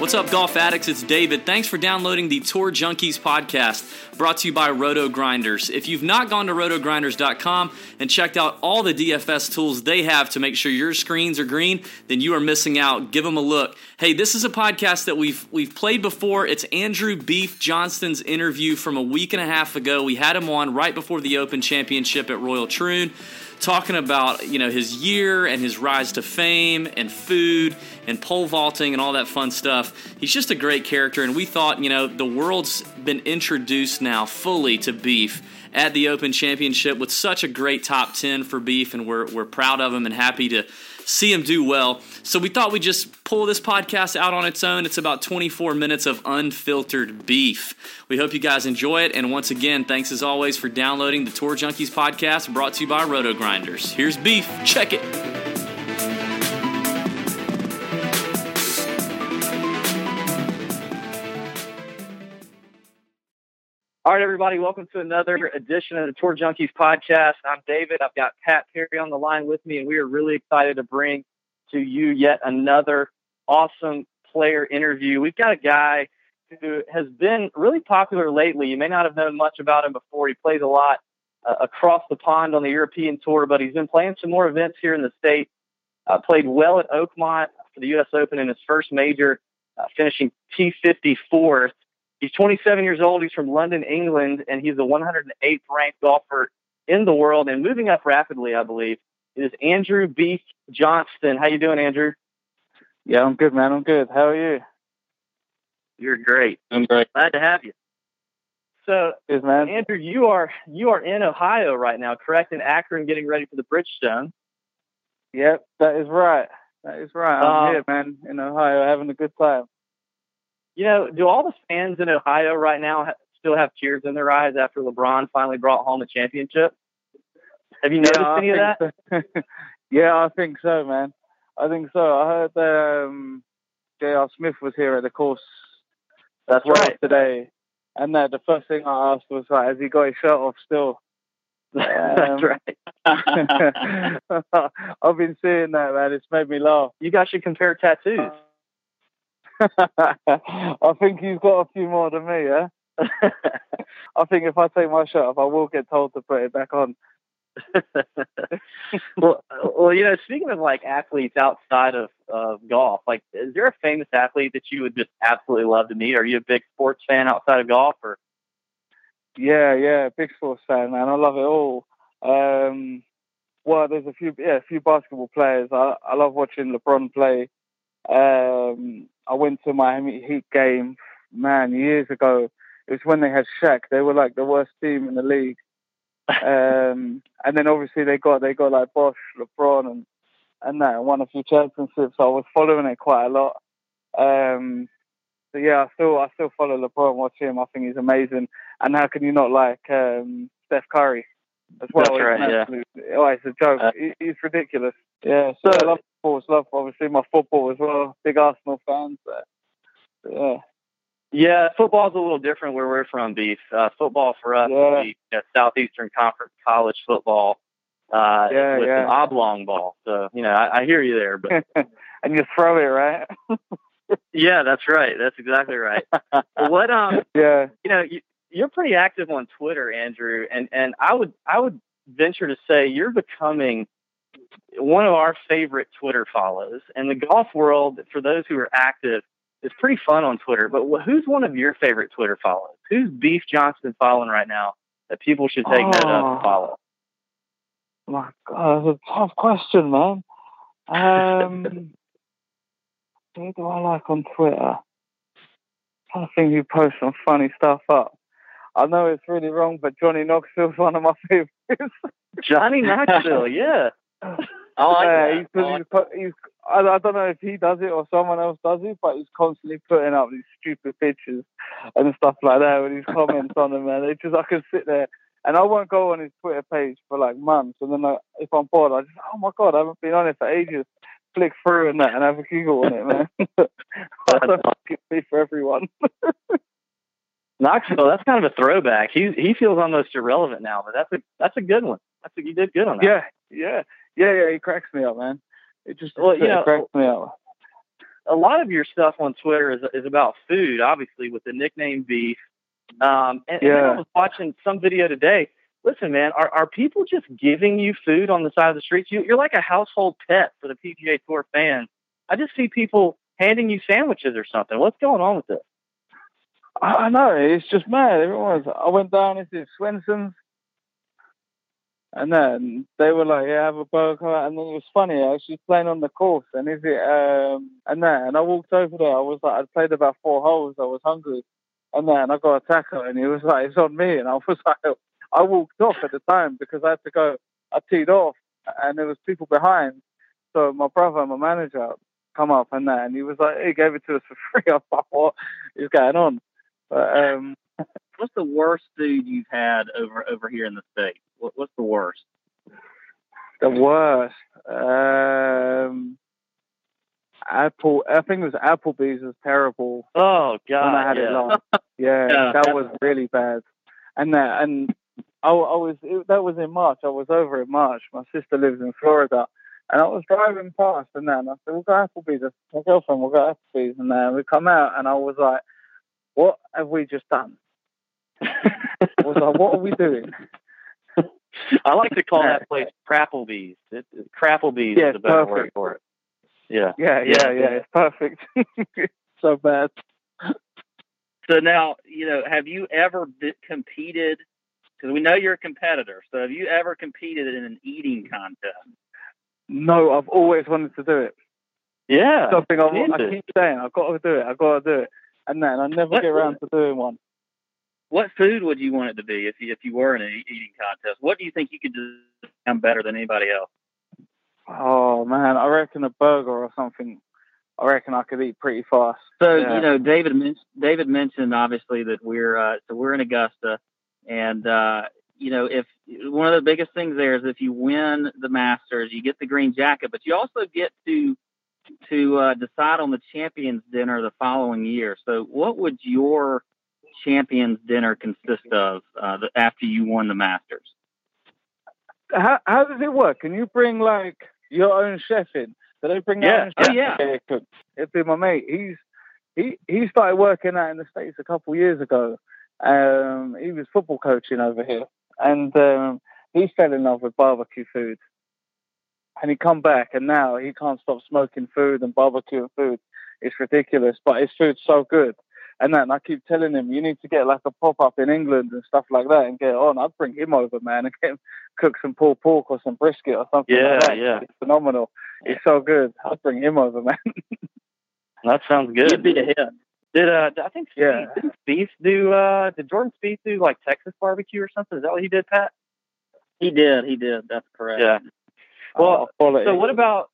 What's up, golf addicts? It's David. Thanks for downloading the Tour Junkies podcast brought to you by Roto Grinders. If you've not gone to rotogrinders.com and checked out all the DFS tools they have to make sure your screens are green, then you are missing out. Give them a look. Hey, this is a podcast that we've we've played before. It's Andrew Beef Johnston's interview from a week and a half ago. We had him on right before the Open Championship at Royal Troon talking about you know his year and his rise to fame and food and pole vaulting and all that fun stuff. He's just a great character, and we thought you know the world's been introduced now fully to beef at the Open Championship with such a great top ten for beef, and we're we're proud of him and happy to see him do well. So we thought we'd just pull this podcast out on its own. It's about 24 minutes of unfiltered beef. We hope you guys enjoy it. And once again, thanks as always for downloading the Tour Junkies podcast brought to you by Roto Grinders. Here's beef. Check it. All right, everybody, welcome to another edition of the Tour Junkies podcast. I'm David. I've got Pat Perry on the line with me, and we are really excited to bring to you yet another awesome player interview. We've got a guy who has been really popular lately. You may not have known much about him before. He plays a lot uh, across the pond on the European Tour, but he's been playing some more events here in the state. Uh, played well at Oakmont for the U.S. Open in his first major, uh, finishing T54th. He's 27 years old. He's from London, England, and he's the 108th ranked golfer in the world and moving up rapidly, I believe. It is Andrew B. Johnston. How you doing, Andrew? Yeah, I'm good, man. I'm good. How are you? You're great. I'm great. Glad to have you. So, Yes, man. Andrew, you are you are in Ohio right now, correct? In Akron, getting ready for the Bridgestone. Yep, that is right. That is right. I'm Um, here, man, in Ohio, having a good time. You know, do all the fans in Ohio right now ha- still have tears in their eyes after LeBron finally brought home the championship? Have you noticed yeah, any of that? so. yeah, I think so, man. I think so. I heard um, J.R. Smith was here at the course That's right. today, and uh, the first thing I asked was, like, has he got his shirt off still? That's Um, right. I've been seeing that, man. It's made me laugh. You guys should compare tattoos. I think he's got a few more than me, yeah? I think if I take my shirt off, I will get told to put it back on. well, well, you know, speaking of like athletes outside of of golf, like, is there a famous athlete that you would just absolutely love to meet? Are you a big sports fan outside of golf, or Yeah, yeah, big sports fan, man. I love it all. Um, well, there's a few, yeah, a few basketball players. I, I love watching LeBron play. Um, I went to Miami Heat game, man, years ago. It was when they had Shaq. They were like the worst team in the league. Um, and then obviously they got they got like Bosh, LeBron, and and that and won a few championships. I was following it quite a lot. Um, so yeah, I still I still follow LeBron, watch him. I think he's amazing. And how can you not like um, Steph Curry as well? That's right, yeah. absolute- Oh, it's a joke. Uh, He- he's ridiculous. Yeah, so I love sports. Love obviously my football as well. Big Arsenal fans. But, yeah, yeah, football's a little different where we're from. Beef uh, football for us, Yeah. be, you know, Southeastern Conference college football uh, Yeah, with yeah. an oblong ball. So you know, I, I hear you there, but and you throw it right. yeah, that's right. That's exactly right. what um, yeah, you know, you, you're pretty active on Twitter, Andrew, and and I would I would venture to say you're becoming one of our favorite Twitter follows. And the golf world, for those who are active, is pretty fun on Twitter. But who's one of your favorite Twitter follows? Who's Beef Johnston following right now that people should take note of Oh. and follow? my God, that's a tough question, man. Um, who do I like on Twitter? I think who posts some funny stuff up. I know it's really wrong, but Johnny Knoxville's one of my favorites. Johnny Knoxville, yeah. I like Yeah, that. he's, I like- he's, he's, I, I don't know if he does it or someone else does it, but he's constantly putting up these stupid pictures and stuff like that with his comments on them, man. It's just I can sit there and I won't go on his Twitter page for like months, and then I, if I'm bored, I just oh my god, I haven't been on it for ages. Flick through and that and have a giggle on it, man. I don't think it's for everyone. Knoxville, that's kind of a throwback. He he feels almost irrelevant now, but that's a that's a good one. That's a, you did good on that. yeah, yeah, yeah, yeah. He cracks me up, man. It just Well, you know- cracks me up. a lot of your stuff on Twitter is is about food, obviously with the nickname Beef. Um, and, Yeah. and I was watching some video today. Listen, man, are are people just giving you food on the side of the streets? You, you're like a household pet for the PGA Tour fans. I just see people handing you sandwiches or something. What's going on with this? I know it's just mad. Everyone's. I went down into Swenson's, and then they were like, "Yeah, have a burger." And then it was funny. I was just playing on the course, and is it? Um, and then and I walked over there. I was like, I'd played about four holes. I was hungry, and then I got a tackle, and he was like, "It's on me." And I was like, I walked off at the time because I had to go. I teed off, and there was people behind. So my brother, my manager, come up and that, and he was like, he gave it to us for free. I like, what is going on? Um, What's the worst food you've had over over here in the states? What, what's the worst? the worst, um, Apple. I think it was Applebee's was terrible Oh God! when I had yeah. it last. Yeah, Yeah. that was really bad. And that, and I, I was it, that was in March. I was over in March. My sister lives in Florida, and I was driving past, and then I said, "We'll go Applebee's." My girlfriend, we'll go Applebee's, and then we come out, and I was like, "What have we just done?" I was like, "What are we doing?" I like to call that place Crapplebee's. It, it, Crapplebee's Yeah, is a better perfect. word for it. Yeah. Yeah, Yeah, yeah, yeah. It's perfect. so bad. So now, you know, have you ever competed? Because we know you're a competitor. So have you ever competed in an eating contest? No, I've always wanted to do it. Yeah. Something I, I keep saying, I've got to do it. I've got to do it, and then I never What- get around to doing one. What food would you want it to be if you, if you were in an eating contest? What do you think you could do better than anybody else? Oh man, I reckon a burger or something. I reckon I could eat pretty fast. So Yeah. you know, David David mentioned obviously that we're uh, so we're in Augusta, and uh, you know, if one of the biggest things there is if you win the Masters, you get the green jacket, but you also get to to uh, decide on the champions dinner the following year. So, what would your champions dinner consist of uh, the, after you won the Masters? How how does it work? Can you bring like your own chef in? Do they bring their Yeah. own Oh, yeah. cook? It'd be my mate. He's he he started working out in the states a couple years ago. Um, he was football coaching over here, and um, he fell in love with barbecue food. And he come back, and now he can't stop smoking food and barbecuing food. It's ridiculous, but his food's so good. And then I keep telling him, you need to get like a pop up in England and stuff like that, and get on. I'd bring him over, man, and get him cook some pulled pork or some brisket or something. Yeah, like that. yeah. It's phenomenal. It's so good. I'd bring him over, man. That sounds good. You'd be a hit. Did uh I think Spieth, Yeah. didn't Spieth do uh did Jordan Spieth do like Texas barbecue or something? Is that what he did, Pat? He did. He did. That's correct. Yeah. Well, Oh. So what about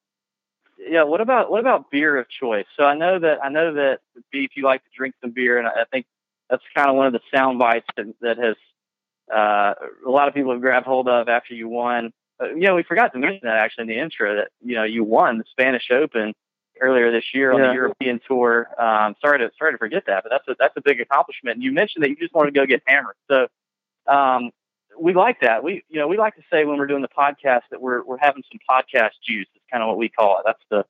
yeah, what about what about beer of choice? So I know that I know that beef you like to drink some beer and I think that's kind of one of the sound bites that, that has uh, a lot of people have grabbed hold of after you won. Uh, you know, we forgot to mention that actually in the intro that you know you won the Spanish Open earlier this year on Yeah. the European Tour. Um, sorry to sorry to forget that, but that's a that's a big accomplishment. And you mentioned that you just wanted to go get hammered, so um, we like that. We you know we like to say when we're doing the podcast that we're we're having some podcast juice. It's kind of what we call it. That's the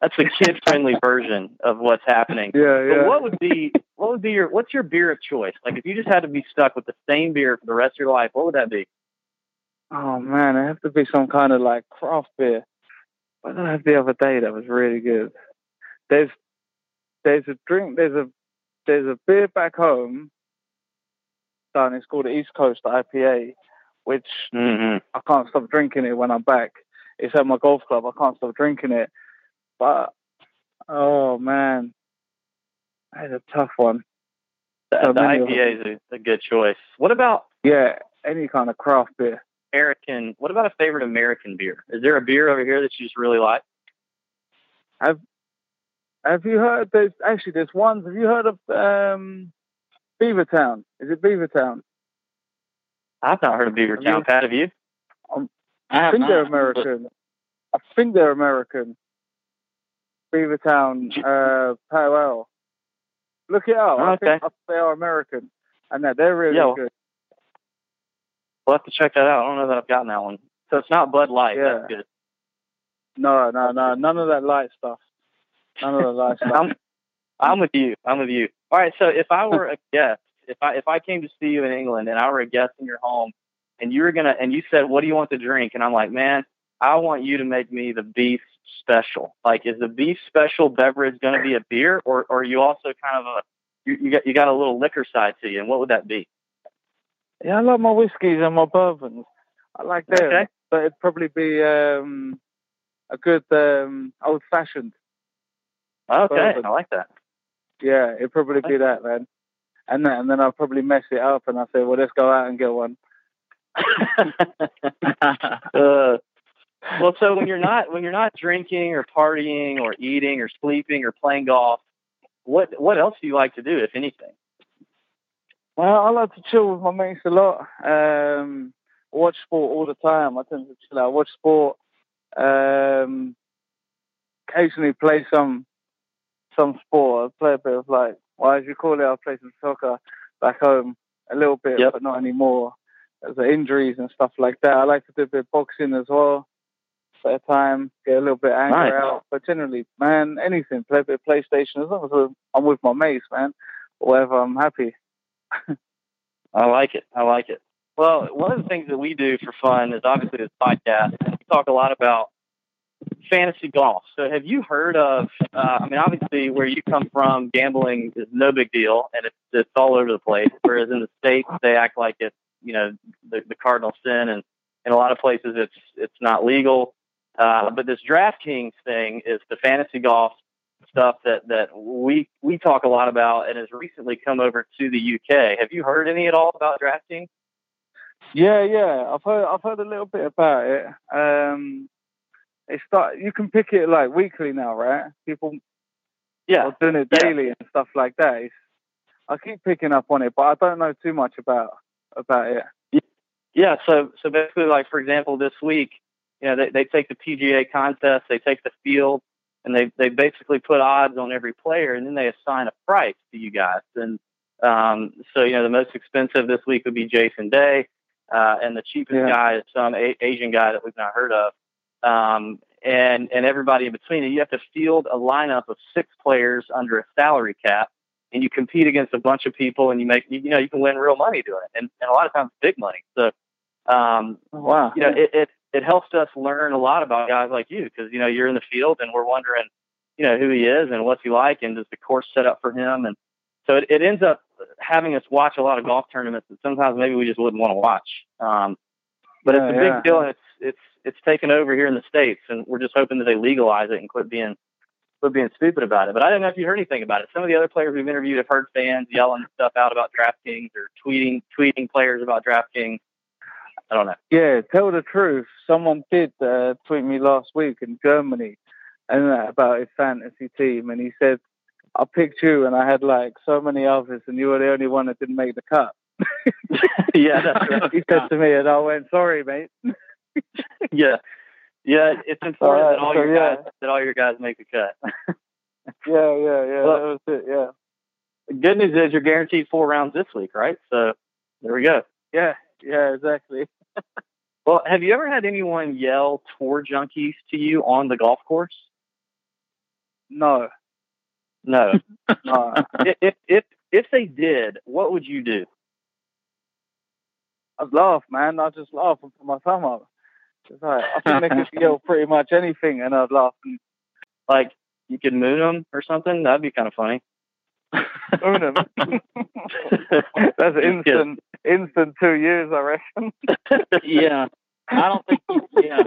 that's the kid friendly version of what's happening. yeah, But what would be what would be your what's your beer of choice? Like if you just had to be stuck with the same beer for the rest of your life, what would that be? Oh man, it have to be some kind of like craft beer. What did I have the other day that was really good? There's there's a drink there's a there's a beer back home done, it's called the East Coast IPA, which Mm-hmm. I can't stop drinking it when I'm back. It's at my golf club, I can't stop drinking it. But oh man. That's a tough one. The, So the IPA is a, a good choice. What about Yeah, any kind of craft beer. American? What about a favorite American beer? Is there a beer over here that you just really like? Have Have you heard? There's actually there's ones. Have you heard of um, Beavertown? Is it Beavertown? I've not heard of Have Beavertown. you- Pat, have you? I I have think they're not, American. I think they're American. Beavertown, uh, Pale Ale. Look it up. I Okay. think they are American, and that they're really Yeah, well- good. We'll have to check that out. I don't know that I've gotten that one. So it's not Bud Light. Yeah. That's good. No, no, no, none of that light stuff. None of the lifestyle. I'm, I'm with you. I'm with you. All right. So if I were a guest, if I if I came to see you in England and I were a guest in your home, and you were gonna and you said, "What do you want to drink?" and I'm like, "Man, I want you to make me the beef special." Like, is the beef special beverage going to be a beer, or or are you also kind of a you, you got you got a little liquor side to you? And what would that be? Yeah, I like my whiskies and my bourbons. I like them, Okay. but it'd probably be um, a good um, old fashioned. Okay, Bourbon. I like that. Yeah, it'd probably be that, man. And then, and then I'll probably mess it up and I'll say, well, let's go out and get one. uh, well, so when you're not when you're not drinking or partying or eating or sleeping or playing golf, what what else do you like to do, if anything? Well, I like to chill with my mates a lot. Um, watch sport all the time. I tend to chill out, watch sport. Um, occasionally play some some sport. I play a bit of like, well, as you call it, I play some soccer back home a little bit, Yep. but not anymore. There's the injuries and stuff like that. I like to do a bit of boxing as well. Spare time, get a little bit angry Nice. out. But generally, man, anything. Play a bit of PlayStation as long as I'm with my mates, man. Whatever, I'm happy. I like it. I like it. Well, one of the things that we do for fun is obviously this podcast. We talk a lot about fantasy golf. So, have you heard of? Uh, I mean, obviously, where you come from, gambling is no big deal, and it's it's all over the place. Whereas in the states, they act like it's you know the, the cardinal sin, and in a lot of places, it's it's not legal. Uh, but this DraftKings thing is the fantasy golf stuff that that we we talk a lot about, and has recently come over to the UK. Have you heard any at all about DraftKings? Yeah, yeah. I've heard I've heard a little bit about it. Um it start you can pick it like weekly now, right? People Yeah, are doing it Yeah. daily and stuff like that. It's, I keep picking up on it, but I don't know too much about about it. Yeah, so so basically, like for example, this week, you know, they they take the PGA contest, they take the field, and they they basically put odds on every player, and then they assign a price to you guys. And um, so you know, the most expensive this week would be Jason Day, uh, and the cheapest Yeah. guy is some a- Asian guy that we've not heard of. Um, and and everybody in between, and you have to field a lineup of six players under a salary cap, and you compete against a bunch of people, and you make you know you can win real money doing it, and, and a lot of times big money. So um, Wow. you know, it, it it helps us learn a lot about guys like you because you know you're in the field and we're wondering, you know, who he is and what's he like and does the course set up for him and so it, it ends up having us watch a lot of golf tournaments that sometimes maybe we just wouldn't want to watch. Um, but it's a big yeah. deal and it's it's it's taken over here in the states and we're just hoping that they legalize it and quit being quit being stupid about it. But I don't know if you heard anything about it. Some of the other players we've interviewed have heard fans yelling stuff out about DraftKings or tweeting tweeting players about DraftKings. I don't know. Yeah, tell the truth. Someone did uh, tweet me last week in Germany and uh, about his fantasy team, and he said, "I picked you, and I had like so many others, and you were the only one that didn't make the cut." yeah, that's right. he said to me, and I went, "Sorry, mate." yeah, yeah. It's important Alright, that all so your yeah. guys that all your guys make the cut. Yeah, yeah, yeah. Well- that was it. Yeah, the good news is you're guaranteed four rounds this week, right? So there we go. yeah, yeah. Exactly. Well, have you ever had anyone yell tour junkies to you on the golf course? No, No. no. if, if if if they did, what would you do? I'd laugh, man. I'd just laugh and put my thumb up. Like, I think they could yell pretty much anything, and I'd laugh. And Like you could moon them or something? That'd be kind of funny. own 'em. That's instant, instant two years, I reckon. yeah, I don't think. Yeah,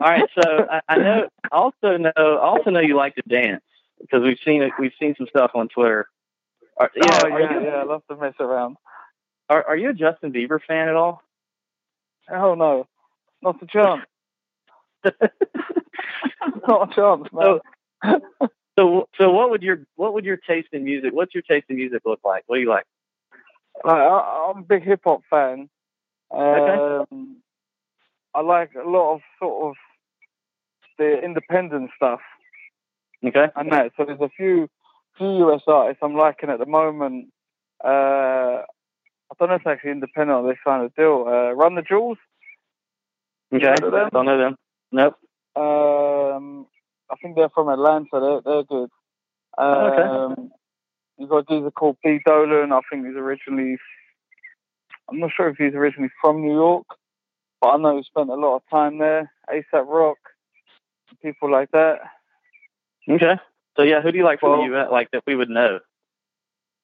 All right, so I, I know. Also know. Also know you like to dance because we've seen it. We've seen some stuff on Twitter. Are, yeah, oh, yeah, you, yeah. I love to mess around. are, are you a Justin Bieber fan at all? Hell no, not a chance. not a chance, man. So, so what would your what would your taste in music? What's your taste in music look like? What do you like? Like, I, I'm a big hip hop fan. Okay. Um, I like a lot of sort of the independent stuff. Okay. and that. So there's a few few US artists I'm liking at the moment. Uh, I don't know if it's actually independent or this kind of deal. Uh, Run the Jewels. Okay. Don't know them. Nope. Um, I think they're from Atlanta. They're they're good. Um, Oh, okay. You've got a geezer called Pete Dolan. I think he's originally. I'm not sure if he's originally from New York, but I know he spent a lot of time there. ASAP Rock, people like that. Okay. So yeah, who do you like from Well- the U.S. like that we would know?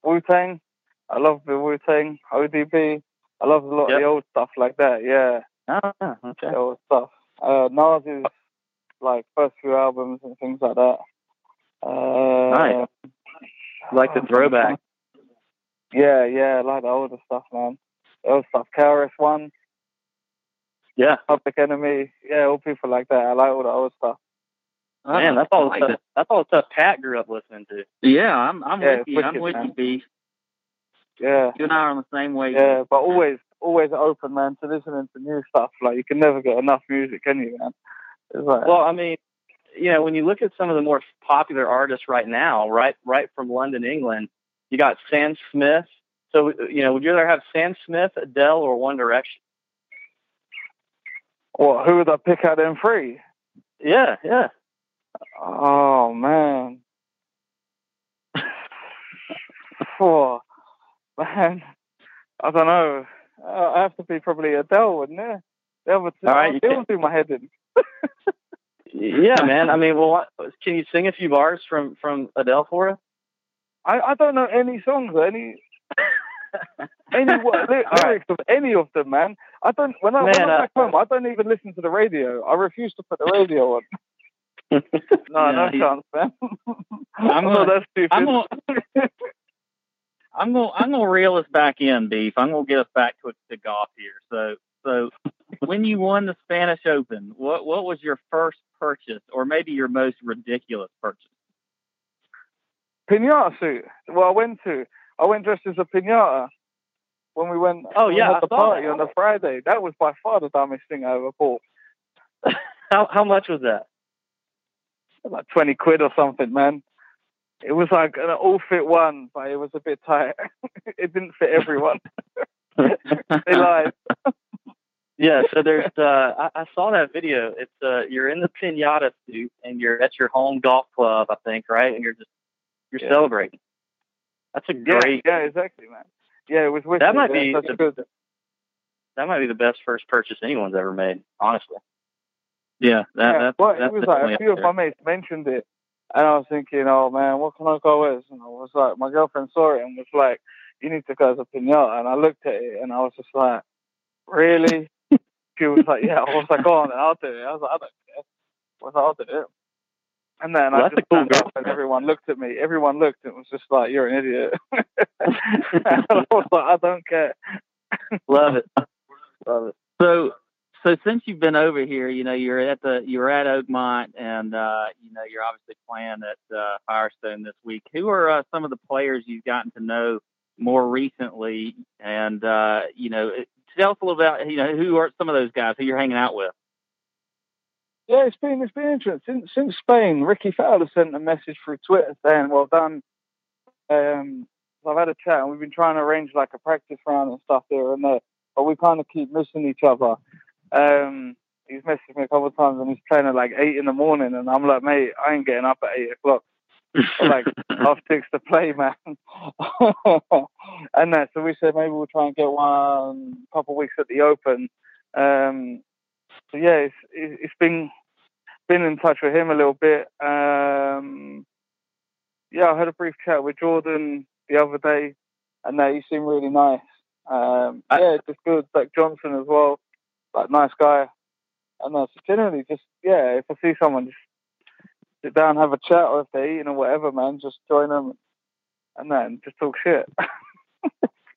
Wu Tang. I love the Wu Tang. ODB. I love a lot Yep. of the old stuff like that. Yeah, Oh, okay. the old stuff. Uh, Nas is like first few albums and things like that. Uh, Nice. Like the throwback. Yeah, yeah, I like the older stuff, man. The old stuff. KRS One, Yeah. Public Enemy. Yeah, all people like that. I like all the old stuff. Man, that's all. I the like stuff, that's all the stuff Pat grew up listening to. Yeah, I'm I'm Yeah, with you. I'm with man. you, Beef. Yeah, You and I are on the same wave. yeah, but always, always open, man, to listening to new stuff. Like you can never get enough music, can you, man? It's like, Well, I mean, you know, when you look at some of the more popular artists right now, right, right from London, England, you got Sam Smith. So, you know, would you rather have Sam Smith, Adele, or One Direction? Well, Who would I pick out them three? Yeah, yeah. Oh man. oh man. I don't know. Uh, I have to be probably Adele, wouldn't it? Other two, All right, they do my head in. Yeah, man. I mean, well, can you sing a few bars from from Adele for us? I, I don't know any songs, or any any what, ly- All right. lyrics of any of them, man. I don't. When I when I'm uh, back home, I don't even listen to the radio. I refuse to put the radio on. No, No, no chance, man. I'm I'm not gonna- that stupid. I'm gonna, I'm gonna, I'm gonna reel us back in, beef. I'm gonna get us back to to golf here. So, so when you won the Spanish Open, what what was your first purchase, or maybe your most ridiculous purchase? pinata suit. Well, I went to. I went dressed as a pinata when we went. Oh, we yeah, had the party that. on the Friday. That was by far the dumbest thing I ever bought. how how much was that? Like twenty quid or something, man. It was like an all fit one, but it was a bit tight. it didn't fit everyone. they lied. Yeah, so there's uh I, I saw that video. It's uh you're in the pinata suit and you're at your home golf club, I think, right? And you're just you're Yeah. celebrating. That's a great yeah, exactly, man. Yeah, it was wicked. That might be the- good. that might be the best first purchase anyone's ever made, honestly. Yeah, that, yeah, that, well, it was like a few of my mates mentioned it, and I was thinking, oh man, what can I go with? And I was like, my girlfriend saw it and was like, you need to go as a pinata. And I looked at it and I was just like, really? she was like, yeah. I was like, go on, I'll do it. I was like, I don't care. I was like, I'll do it. And then Well, I just cool and everyone looked at me. Everyone looked and was just like, you're an idiot. and I was like, I don't care. Love it. Love it. So, so since you've been over here, you know you're at the you're at Oakmont, and uh, you know you're obviously playing at uh, Firestone this week. Who are uh, some of the players you've gotten to know more recently? And uh, you know, tell us a little about you know who are some of those guys who you're hanging out with. Yeah, it's been it's been interesting since since Spain. Rickie Fowler sent a message through Twitter saying, "Well done." Um, I've had a chat and we've been trying to arrange like a practice round and stuff there and there, but we kind of keep missing each other. Um, he's messaged me a couple of times and he's playing at like eight in the morning, and I'm like, mate, I ain't getting up at eight o'clock. Like half six to play, man. and that, so we said maybe we'll try and get one a couple of weeks at the Open. Um, so yeah, it's it- it's been been in touch with him a little bit. Um, yeah, I had a brief chat with Jordan the other day, and that he seemed really nice. Um, yeah, just good. Like Johnson as well, like nice guy. And that's generally just yeah. If I see someone, just sit down, have a chat, or if they're eating or whatever, man, just join them, and then just talk shit.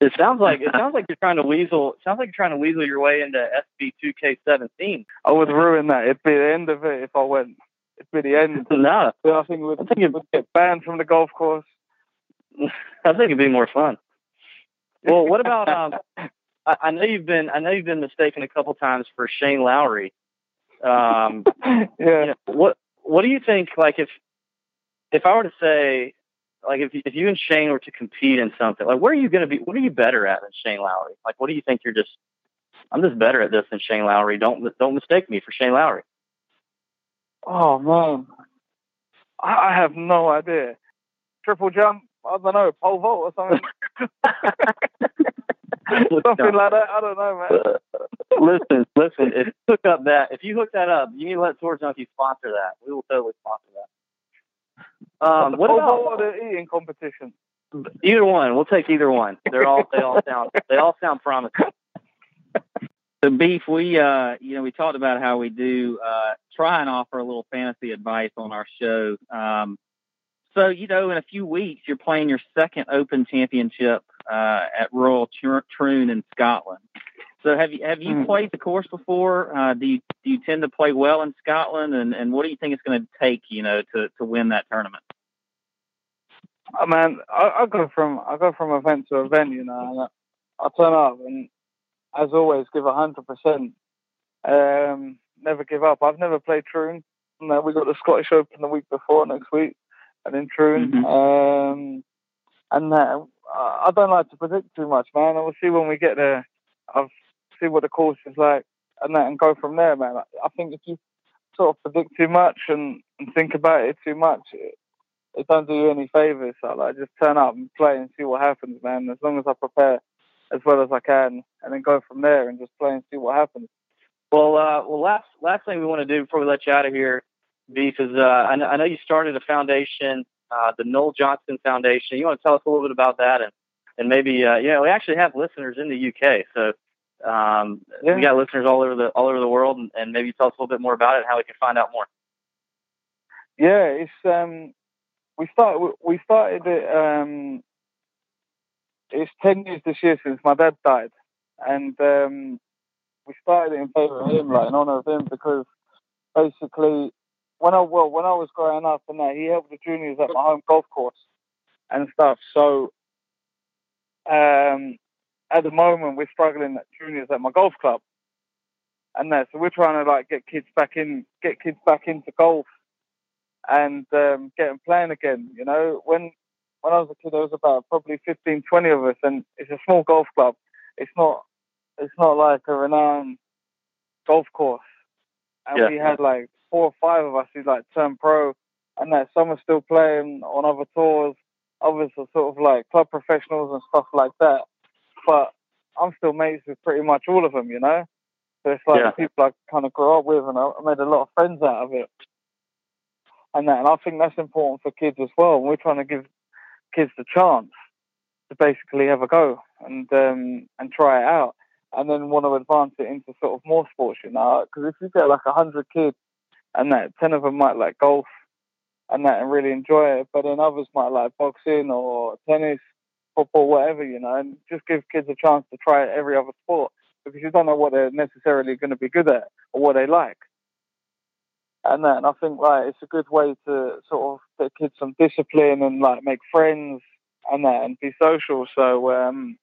It sounds like it sounds like you're trying to weasel. It sounds like you're trying to weasel your way into SB 2K17. I would ruin that. It'd be the end of it if I went. It'd be the end. No, But I think we'd, I think it- we'd get banned from the golf course. I think it'd be more fun. Well, what about um? I, I know you've been I know you've been mistaken a couple times for Shane Lowry. Um, yeah. you know, what what do you think? Like if if I were to say, like if if you and Shane were to compete in something, like where are you going to be? What are you better at than Shane Lowry? Like what do you think you're just? I'm just better at this than Shane Lowry. Don't don't mistake me for Shane Lowry. Oh man. I, I have no idea. Triple jump, I don't know, pole vault or something. something like that. I don't know, man. listen, listen. If you hook up that, if you hook that up, you need to let Tour Junkie sponsor that. We will totally sponsor that. Um, what about or the eating competition? either one? We'll take either one. They're all they all sound they all sound promising. So beef, we uh, you know, we talked about how we do uh, try and offer a little fantasy advice on our show. Um, so you know, in a few weeks, you're playing your second Open Championship uh, at Royal Troon in Scotland. So have you have you Mhm. played the course before? Uh, do you do you tend to play well in Scotland? And, and what do you think it's going to take, you know, to, to win that tournament? Oh, man, I, I go from I go from event to event, you know. And I, I turn up and, as always, give a hundred percent. Um, never give up. I've never played Troon. No, we got the Scottish Open the week before next week, and in Troon. Mhm. Um, and uh, I don't like to predict too much, man. I will see when we get there. I'll see what the course is like, and that, and go from there, man. I, I think if you sort of predict too much and, and think about it too much, it, it don't do you any favors. So like, just turn up and play and see what happens, man. As long as I prepare as well as I can, and then go from there and just play and see what happens. Well, uh, well, last last thing we want to do before we let you out of here, Beef, is uh, I, know, I know you started a foundation, uh, the Noel Johnston Foundation. You want to tell us a little bit about that, and and maybe uh, you know we actually have listeners in the UK, so um, Yeah. we got listeners all over the all over the world, and, and maybe tell us a little bit more about it and how we can find out more. Yeah, it's um, we started we started it um, it's ten years this year since my dad died, and um, we started it in favour of him, like in honour of him, because basically when I well when I was growing up and that he helped the juniors at my home golf course and stuff. So um, at the moment we're struggling at juniors at my golf club, and that so we're trying to like get kids back in, get kids back into golf and um, get them playing again. You know, when when I was a kid, there was about probably 15, 20 of us, and it's a small golf club. It's not it's not like a renowned golf course. And Yeah. we had like four or five of us who like turned pro, and that some are still playing on other tours. Others are sort of like club professionals and stuff like that. But I'm still mates with pretty much all of them, you know. So it's like Yeah. people I kind of grew up with, and I I made a lot of friends out of it and that. And I think that's important for kids as well. And we're trying to give kids the chance to basically have a go and um, and try it out, and then want to advance it into sort of more sports, you know. Because if you get like a hundred kids, and that ten of them might like golf, and that and really enjoy it, but then others might like boxing or tennis, football, whatever, you know, and just give kids a chance to try every other sport because you don't know what they're necessarily going to be good at or what they like and that. And I think like it's a good way to sort of get kids some discipline and like make friends and that and be social. So um,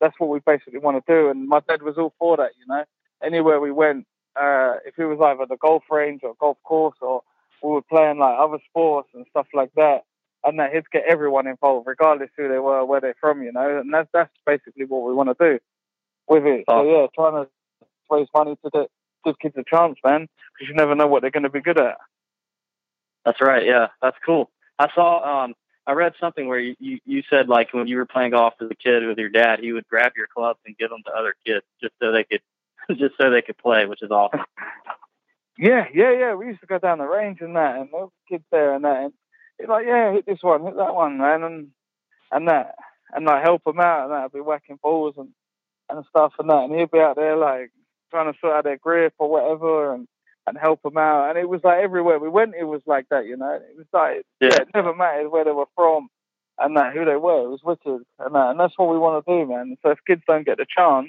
that's what we basically want to do. And my dad was all for that. You know, anywhere we went, uh, if it was either the golf range or golf course or we were playing like other sports and stuff like that. And that he'd get everyone involved, regardless who they were, where they're from, you know. And that's that's basically what we want to do with it. So yeah, trying to raise money to get give kids a chance, man, because you never know what they're going to be good at. That's right. Yeah, that's cool. I saw. Um, I read something where you, you you said like when you were playing golf as a kid with your dad, he would grab your clubs and give them to other kids just so they could just so they could play, which is awesome. Yeah, yeah, yeah. We used to go down the range and that, and there was kids there and that, and it's like, yeah, hit this one, hit that one, man, and and that, and like help them out, and that. I'd be whacking balls and and stuff and that, and he'd be out there like trying to sort out their grip or whatever, and and help them out. And it was like everywhere we went, it was like that, you know. It was like Yeah. yeah, it never mattered where they were from and that who they were. It was wicked and that, and that's what we want to do, man. So if kids don't get the chance,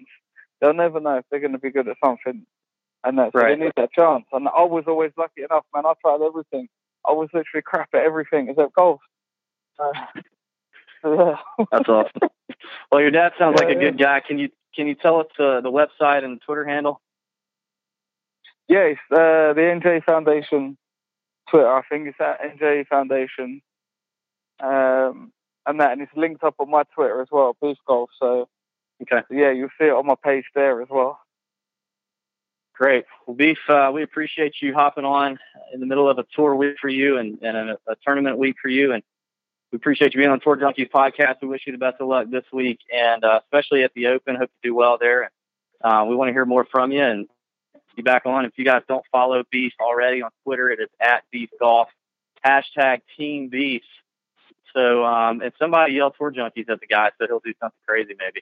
they'll never know if they're going to be good at something. And that, so Right. they need that chance. And I was always lucky enough, man. I tried everything. I was literally crap at everything except golf. Uh, yeah. That's awesome. Well, your dad sounds like a good guy. Can you can you tell us uh, the website and Twitter handle? Yes, uh, the NJ Foundation Twitter. I think it's at NJ Foundation, um, and that, and it's linked up on my Twitter as well, Beef Golf. So Okay, yeah, you'll see it on my page there as well. Great. Well, Beef, uh, we appreciate you hopping on in the middle of a tour week for you and, and a, a, tournament week for you. And we appreciate you being on Tour Junkies podcast. We wish you the best of luck this week and uh, especially at the Open. Hope you do well there. Uh, we want to hear more from you and be back on. If you guys don't follow Beef already on Twitter, it is at Beef Golf, hashtag Team Beef. So, um, if somebody yell Tour Junkies at the guy, so he'll do something crazy maybe.